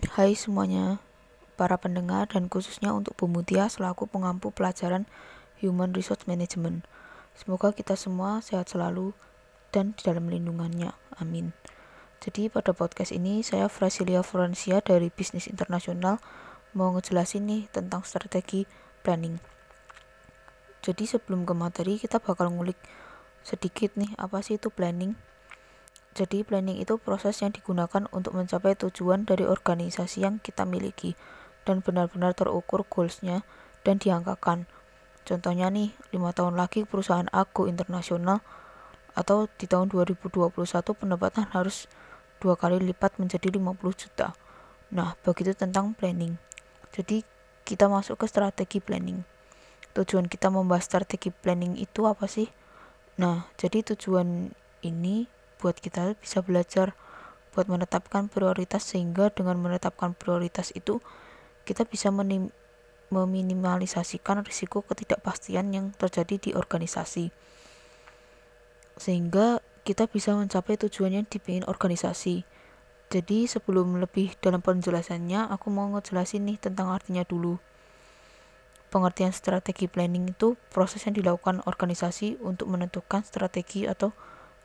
Hai semuanya, para pendengar dan khususnya untuk Bu Mutia selaku pengampu pelajaran Human Resource Management. Semoga kita semua sehat selalu dan di dalam lindungannya. Amin. Jadi pada podcast ini saya Frasilia Florencia dari Bisnis Internasional mau ngejelasin nih tentang strategi planning. Jadi sebelum ke materi kita bakal ngulik sedikit nih apa sih itu planning jadi planning itu proses yang digunakan untuk mencapai tujuan dari organisasi yang kita miliki dan benar-benar terukur goalsnya dan diangkakan. Contohnya nih, lima tahun lagi perusahaan aku internasional atau di tahun 2021 pendapatan harus dua kali lipat menjadi 50 juta. Nah, begitu tentang planning. Jadi, kita masuk ke strategi planning. Tujuan kita membahas strategi planning itu apa sih? Nah, jadi tujuan ini buat kita bisa belajar buat menetapkan prioritas sehingga dengan menetapkan prioritas itu kita bisa meminimalisasikan risiko ketidakpastian yang terjadi di organisasi. Sehingga kita bisa mencapai tujuan yang dipingin organisasi. Jadi sebelum lebih dalam penjelasannya aku mau ngejelasin nih tentang artinya dulu. Pengertian strategi planning itu proses yang dilakukan organisasi untuk menentukan strategi atau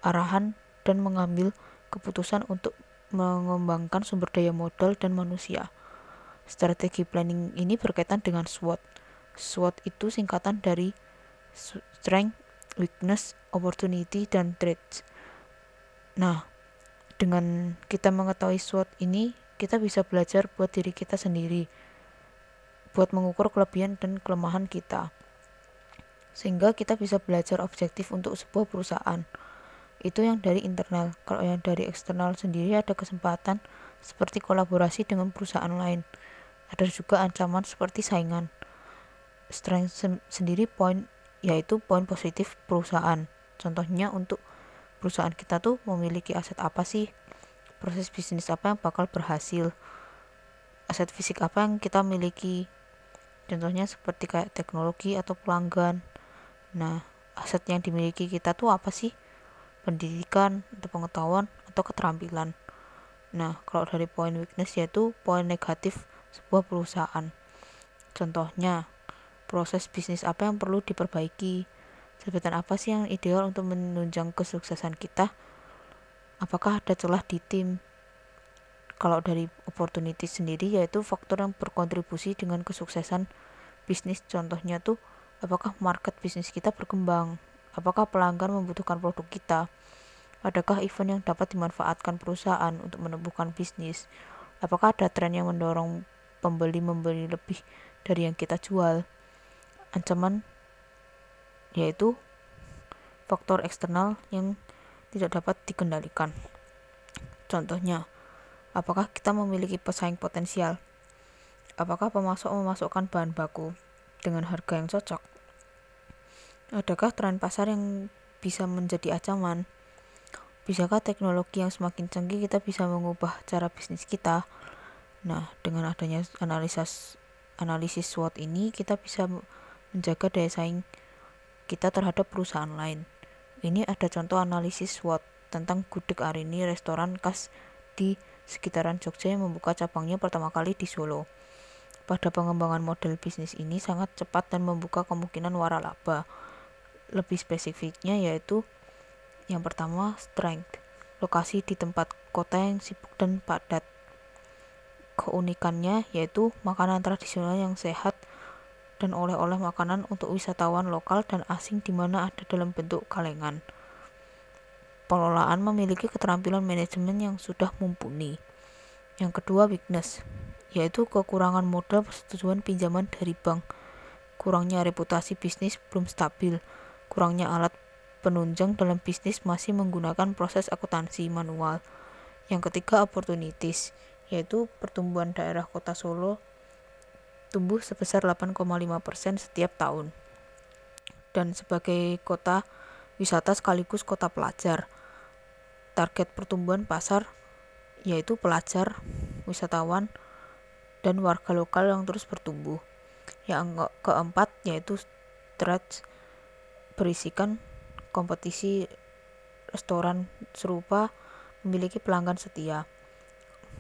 arahan dan mengambil keputusan untuk mengembangkan sumber daya modal dan manusia. Strategi planning ini berkaitan dengan SWOT. SWOT itu singkatan dari Strength, Weakness, Opportunity, dan Threats. Nah, dengan kita mengetahui SWOT ini, kita bisa belajar buat diri kita sendiri, buat mengukur kelebihan dan kelemahan kita, sehingga kita bisa belajar objektif untuk sebuah perusahaan itu yang dari internal. Kalau yang dari eksternal sendiri ada kesempatan seperti kolaborasi dengan perusahaan lain. Ada juga ancaman seperti saingan. Strength sen sendiri poin yaitu poin positif perusahaan. Contohnya untuk perusahaan kita tuh memiliki aset apa sih? Proses bisnis apa yang bakal berhasil? Aset fisik apa yang kita miliki? Contohnya seperti kayak teknologi atau pelanggan. Nah aset yang dimiliki kita tuh apa sih pendidikan atau pengetahuan atau keterampilan. Nah, kalau dari poin weakness yaitu poin negatif sebuah perusahaan. Contohnya, proses bisnis apa yang perlu diperbaiki? Jabatan apa sih yang ideal untuk menunjang kesuksesan kita? Apakah ada celah di tim? Kalau dari opportunity sendiri yaitu faktor yang berkontribusi dengan kesuksesan bisnis. Contohnya tuh apakah market bisnis kita berkembang? Apakah pelanggan membutuhkan produk kita? Adakah event yang dapat dimanfaatkan perusahaan untuk menumbuhkan bisnis? Apakah ada tren yang mendorong pembeli membeli lebih dari yang kita jual? Ancaman yaitu faktor eksternal yang tidak dapat dikendalikan. Contohnya, apakah kita memiliki pesaing potensial? Apakah pemasok memasukkan bahan baku dengan harga yang cocok? Adakah tren pasar yang bisa menjadi ancaman? Bisakah teknologi yang semakin canggih kita bisa mengubah cara bisnis kita? Nah, dengan adanya analisis analisis SWOT ini kita bisa menjaga daya saing kita terhadap perusahaan lain. Ini ada contoh analisis SWOT tentang Gudeg Arini restoran khas di sekitaran Jogja yang membuka cabangnya pertama kali di Solo. Pada pengembangan model bisnis ini sangat cepat dan membuka kemungkinan waralaba lebih spesifiknya yaitu yang pertama strength lokasi di tempat kota yang sibuk dan padat keunikannya yaitu makanan tradisional yang sehat dan oleh-oleh makanan untuk wisatawan lokal dan asing di mana ada dalam bentuk kalengan. Pengelolaan memiliki keterampilan manajemen yang sudah mumpuni. Yang kedua, weakness, yaitu kekurangan modal persetujuan pinjaman dari bank. Kurangnya reputasi bisnis belum stabil, kurangnya alat penunjang dalam bisnis masih menggunakan proses akuntansi manual. Yang ketiga, opportunities, yaitu pertumbuhan daerah kota Solo tumbuh sebesar 8,5% setiap tahun. Dan sebagai kota wisata sekaligus kota pelajar, target pertumbuhan pasar yaitu pelajar, wisatawan, dan warga lokal yang terus bertumbuh. Yang keempat yaitu stretch berisikan kompetisi restoran serupa memiliki pelanggan setia.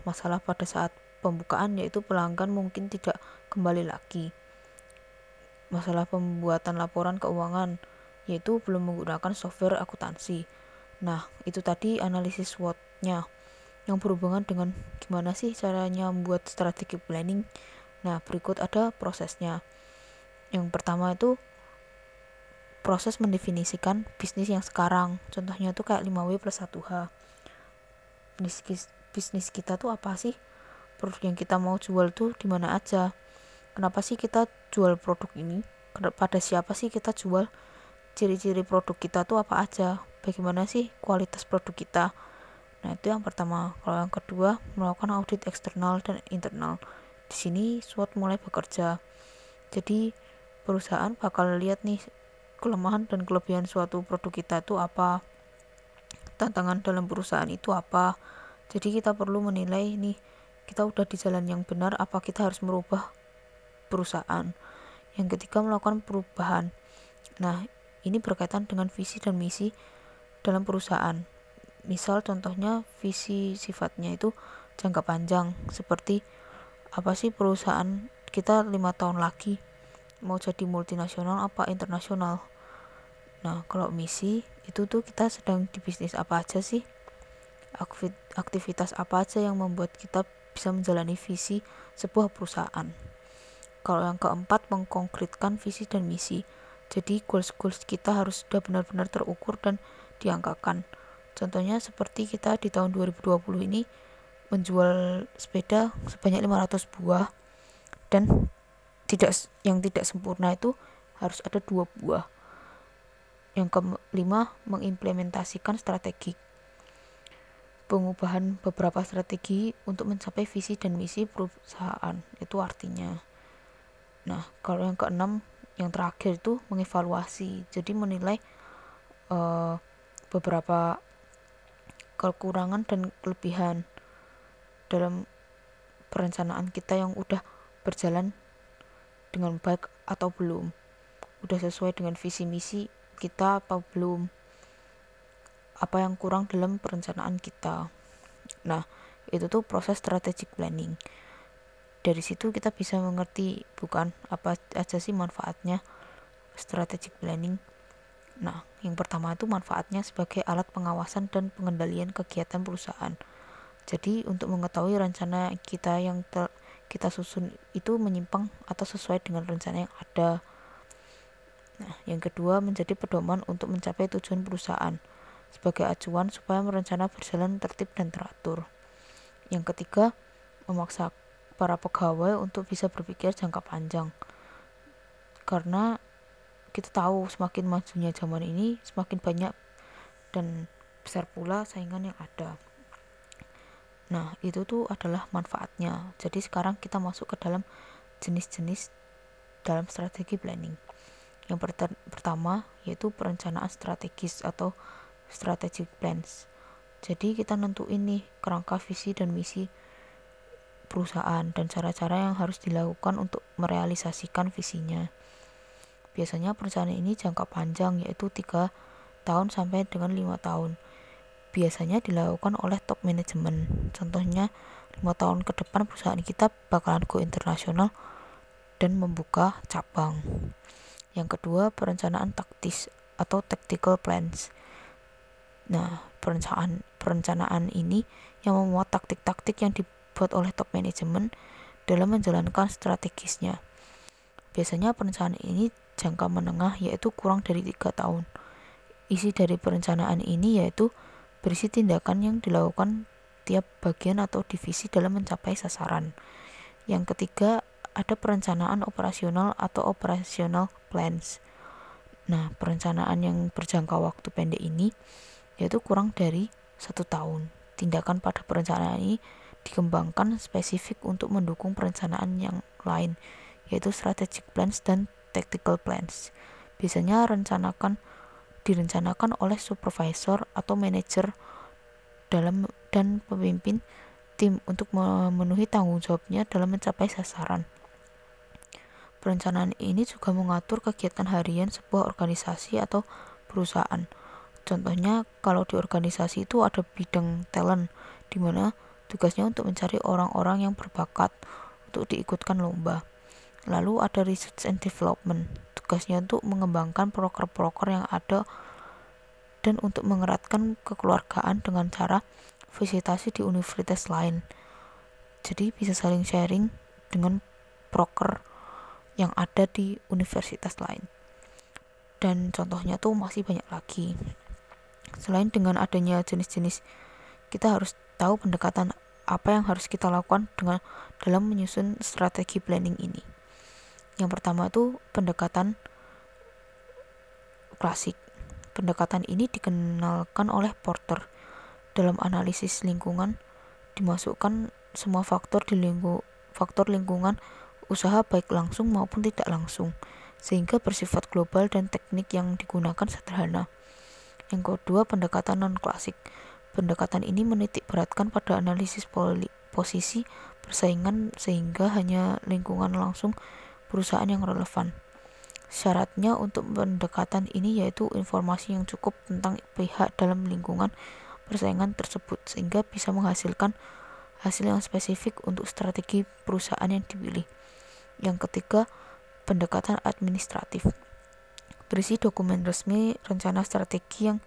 Masalah pada saat pembukaan yaitu pelanggan mungkin tidak kembali lagi. Masalah pembuatan laporan keuangan yaitu belum menggunakan software akuntansi. Nah itu tadi analisis SWOT-nya yang berhubungan dengan gimana sih caranya membuat strategi planning. Nah berikut ada prosesnya. Yang pertama itu proses mendefinisikan bisnis yang sekarang. Contohnya itu kayak 5W plus 1H bisnis, bisnis kita tuh apa sih? Produk yang kita mau jual tuh di mana aja? Kenapa sih kita jual produk ini? Pada siapa sih kita jual? Ciri-ciri produk kita tuh apa aja? Bagaimana sih kualitas produk kita? Nah itu yang pertama. Kalau yang kedua melakukan audit eksternal dan internal. Di sini SWOT mulai bekerja. Jadi perusahaan bakal lihat nih kelemahan dan kelebihan suatu produk kita itu apa? Tantangan dalam perusahaan itu apa? Jadi kita perlu menilai nih kita udah di jalan yang benar apa kita harus merubah perusahaan? Yang ketiga melakukan perubahan. Nah ini berkaitan dengan visi dan misi dalam perusahaan. Misal contohnya visi sifatnya itu jangka panjang seperti apa sih perusahaan kita lima tahun lagi mau jadi multinasional apa internasional? Nah kalau misi itu tuh kita sedang di bisnis apa aja sih? Aktivitas apa aja yang membuat kita bisa menjalani visi sebuah perusahaan? Kalau yang keempat mengkonkretkan visi dan misi. Jadi goals goals kita harus sudah benar-benar terukur dan diangkakan. Contohnya seperti kita di tahun 2020 ini menjual sepeda sebanyak 500 buah dan tidak yang tidak sempurna itu harus ada dua buah yang kelima, mengimplementasikan strategi. Pengubahan beberapa strategi untuk mencapai visi dan misi perusahaan. Itu artinya. Nah, kalau yang keenam, yang terakhir itu mengevaluasi. Jadi menilai uh, beberapa kekurangan dan kelebihan dalam perencanaan kita yang udah berjalan dengan baik atau belum? Udah sesuai dengan visi misi kita apa belum? Apa yang kurang dalam perencanaan kita? Nah itu tuh proses strategic planning. Dari situ kita bisa mengerti bukan apa aja sih manfaatnya strategic planning? Nah yang pertama itu manfaatnya sebagai alat pengawasan dan pengendalian kegiatan perusahaan. Jadi untuk mengetahui rencana kita yang kita susun itu menyimpang atau sesuai dengan rencana yang ada Nah, yang kedua menjadi pedoman untuk mencapai tujuan perusahaan sebagai acuan supaya merencana berjalan tertib dan teratur. Yang ketiga, memaksa para pegawai untuk bisa berpikir jangka panjang. Karena kita tahu semakin majunya zaman ini, semakin banyak dan besar pula saingan yang ada. Nah, itu tuh adalah manfaatnya. Jadi sekarang kita masuk ke dalam jenis-jenis dalam strategi planning. Yang pertama yaitu perencanaan strategis atau strategic plans. Jadi kita nentuin nih kerangka visi dan misi perusahaan dan cara-cara yang harus dilakukan untuk merealisasikan visinya. Biasanya perencanaan ini jangka panjang yaitu 3 tahun sampai dengan 5 tahun. Biasanya dilakukan oleh top manajemen. Contohnya 5 tahun ke depan perusahaan kita bakalan go internasional dan membuka cabang. Yang kedua, perencanaan taktis atau tactical plans. Nah, perencanaan perencanaan ini yang memuat taktik-taktik yang dibuat oleh top manajemen dalam menjalankan strategisnya. Biasanya perencanaan ini jangka menengah yaitu kurang dari tiga tahun. Isi dari perencanaan ini yaitu berisi tindakan yang dilakukan tiap bagian atau divisi dalam mencapai sasaran. Yang ketiga, ada perencanaan operasional atau operasional plans. Nah, perencanaan yang berjangka waktu pendek ini yaitu kurang dari satu tahun. Tindakan pada perencanaan ini dikembangkan spesifik untuk mendukung perencanaan yang lain, yaitu strategic plans dan tactical plans. Biasanya rencanakan direncanakan oleh supervisor atau manajer dalam dan pemimpin tim untuk memenuhi tanggung jawabnya dalam mencapai sasaran. Perencanaan ini juga mengatur kegiatan harian sebuah organisasi atau perusahaan. Contohnya, kalau di organisasi itu ada bidang talent, di mana tugasnya untuk mencari orang-orang yang berbakat untuk diikutkan lomba. Lalu ada research and development, tugasnya untuk mengembangkan proker-proker yang ada dan untuk mengeratkan kekeluargaan dengan cara visitasi di universitas lain. Jadi bisa saling sharing dengan proker yang ada di universitas lain. Dan contohnya tuh masih banyak lagi. Selain dengan adanya jenis-jenis, kita harus tahu pendekatan apa yang harus kita lakukan dengan dalam menyusun strategi planning ini. Yang pertama tuh pendekatan klasik Pendekatan ini dikenalkan oleh Porter. Dalam analisis lingkungan, dimasukkan semua faktor di lingku, faktor lingkungan usaha baik langsung maupun tidak langsung, sehingga bersifat global dan teknik yang digunakan sederhana. Yang kedua, pendekatan non-klasik. Pendekatan ini menitik beratkan pada analisis poli, posisi persaingan sehingga hanya lingkungan langsung perusahaan yang relevan. Syaratnya untuk pendekatan ini yaitu informasi yang cukup tentang pihak dalam lingkungan persaingan tersebut sehingga bisa menghasilkan hasil yang spesifik untuk strategi perusahaan yang dipilih. Yang ketiga, pendekatan administratif. Berisi dokumen resmi rencana strategi yang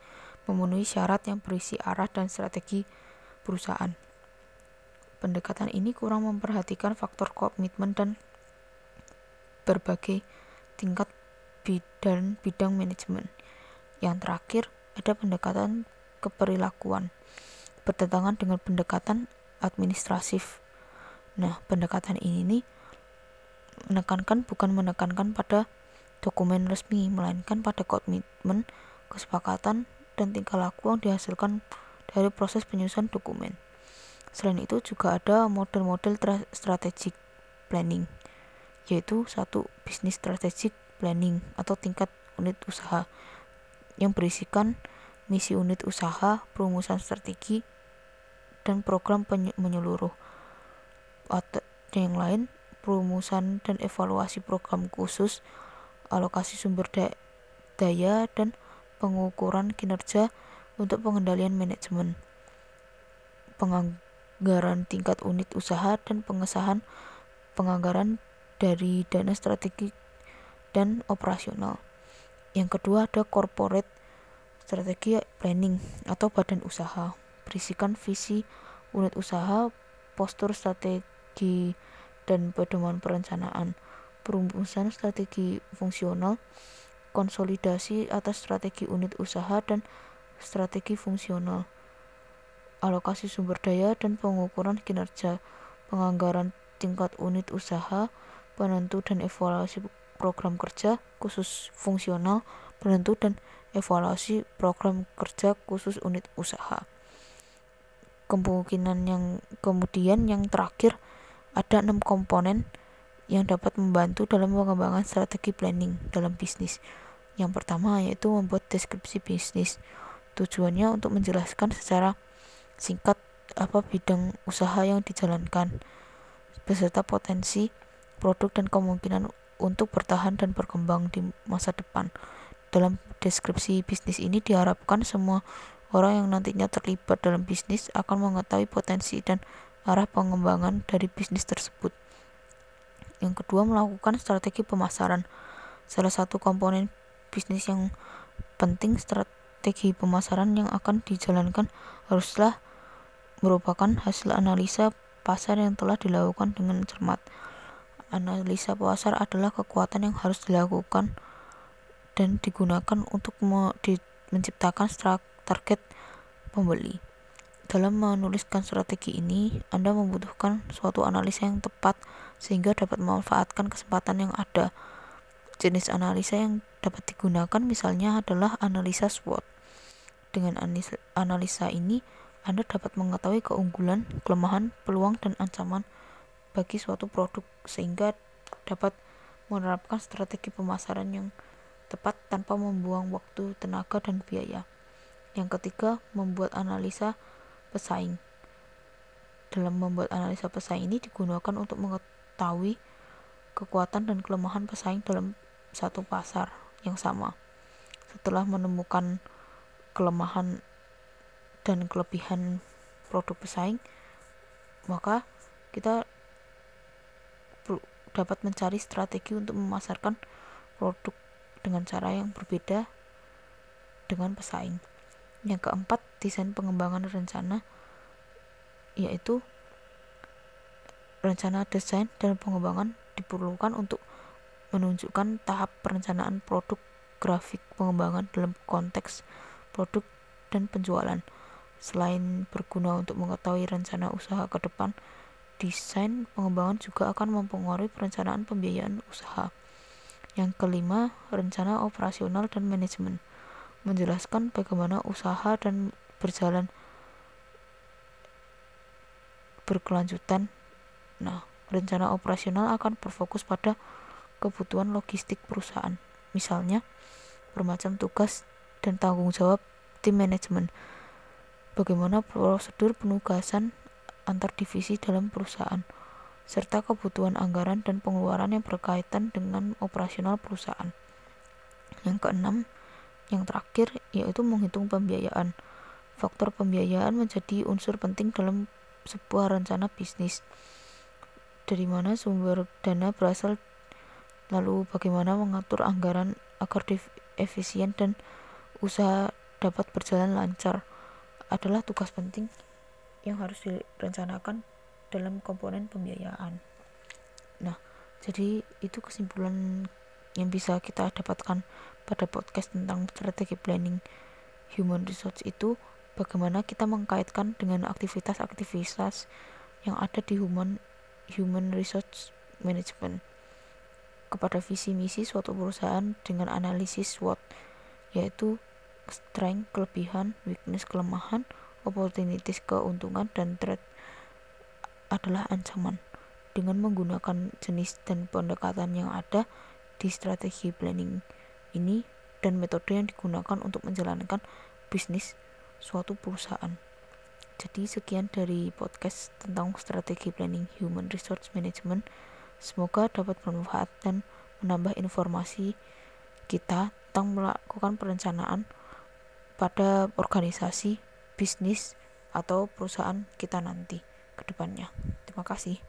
memenuhi syarat yang berisi arah dan strategi perusahaan. Pendekatan ini kurang memperhatikan faktor komitmen dan berbagai tingkat bidang bidang manajemen. Yang terakhir, ada pendekatan keperilakuan bertentangan dengan pendekatan administratif. Nah, pendekatan ini nih menekankan bukan menekankan pada dokumen resmi, melainkan pada komitmen, kesepakatan, dan tingkah laku yang dihasilkan dari proses penyusunan dokumen. Selain itu juga ada model-model strategic planning yaitu satu bisnis strategic planning atau tingkat unit usaha yang berisikan misi unit usaha, perumusan strategi, dan program menyeluruh. Atau yang lain, perumusan dan evaluasi program khusus, alokasi sumber daya, dan pengukuran kinerja untuk pengendalian manajemen, penganggaran tingkat unit usaha, dan pengesahan penganggaran dari dana strategi dan operasional. Yang kedua ada corporate strategi planning atau badan usaha. Berisikan visi unit usaha, postur strategi dan pedoman perencanaan, perumusan strategi fungsional, konsolidasi atas strategi unit usaha dan strategi fungsional, alokasi sumber daya dan pengukuran kinerja, penganggaran tingkat unit usaha, penentu dan evaluasi program kerja khusus fungsional, penentu dan evaluasi program kerja khusus unit usaha. Kemungkinan yang kemudian yang terakhir ada enam komponen yang dapat membantu dalam pengembangan strategi planning dalam bisnis. Yang pertama yaitu membuat deskripsi bisnis. Tujuannya untuk menjelaskan secara singkat apa bidang usaha yang dijalankan beserta potensi produk dan kemungkinan untuk bertahan dan berkembang di masa depan. Dalam deskripsi bisnis ini diharapkan semua orang yang nantinya terlibat dalam bisnis akan mengetahui potensi dan arah pengembangan dari bisnis tersebut. Yang kedua, melakukan strategi pemasaran. Salah satu komponen bisnis yang penting strategi pemasaran yang akan dijalankan haruslah merupakan hasil analisa pasar yang telah dilakukan dengan cermat analisa pasar adalah kekuatan yang harus dilakukan dan digunakan untuk me di menciptakan target pembeli. Dalam menuliskan strategi ini, Anda membutuhkan suatu analisa yang tepat sehingga dapat memanfaatkan kesempatan yang ada. Jenis analisa yang dapat digunakan misalnya adalah analisa SWOT. Dengan analisa ini, Anda dapat mengetahui keunggulan, kelemahan, peluang, dan ancaman bagi suatu produk sehingga dapat menerapkan strategi pemasaran yang tepat tanpa membuang waktu, tenaga, dan biaya. Yang ketiga, membuat analisa pesaing. Dalam membuat analisa pesaing ini digunakan untuk mengetahui kekuatan dan kelemahan pesaing dalam satu pasar yang sama. Setelah menemukan kelemahan dan kelebihan produk pesaing, maka kita dapat mencari strategi untuk memasarkan produk dengan cara yang berbeda dengan pesaing. Yang keempat, desain pengembangan rencana yaitu rencana desain dan pengembangan diperlukan untuk menunjukkan tahap perencanaan produk grafik pengembangan dalam konteks produk dan penjualan. Selain berguna untuk mengetahui rencana usaha ke depan, desain pengembangan juga akan mempengaruhi perencanaan pembiayaan usaha. Yang kelima, rencana operasional dan manajemen menjelaskan bagaimana usaha dan berjalan berkelanjutan. Nah, rencana operasional akan berfokus pada kebutuhan logistik perusahaan. Misalnya, bermacam tugas dan tanggung jawab tim manajemen. Bagaimana prosedur penugasan antar divisi dalam perusahaan serta kebutuhan anggaran dan pengeluaran yang berkaitan dengan operasional perusahaan. Yang keenam, yang terakhir yaitu menghitung pembiayaan. Faktor pembiayaan menjadi unsur penting dalam sebuah rencana bisnis. Dari mana sumber dana berasal, lalu bagaimana mengatur anggaran agar efisien dan usaha dapat berjalan lancar adalah tugas penting yang harus direncanakan dalam komponen pembiayaan. Nah, jadi itu kesimpulan yang bisa kita dapatkan pada podcast tentang strategi planning human resource itu bagaimana kita mengkaitkan dengan aktivitas-aktivitas yang ada di human human resource management kepada visi misi suatu perusahaan dengan analisis SWOT yaitu strength kelebihan weakness kelemahan opportunities keuntungan dan threat adalah ancaman dengan menggunakan jenis dan pendekatan yang ada di strategi planning ini dan metode yang digunakan untuk menjalankan bisnis suatu perusahaan. Jadi sekian dari podcast tentang strategi planning human resource management. Semoga dapat bermanfaat dan menambah informasi kita tentang melakukan perencanaan pada organisasi, bisnis, atau perusahaan kita nanti ke depannya. Terima kasih.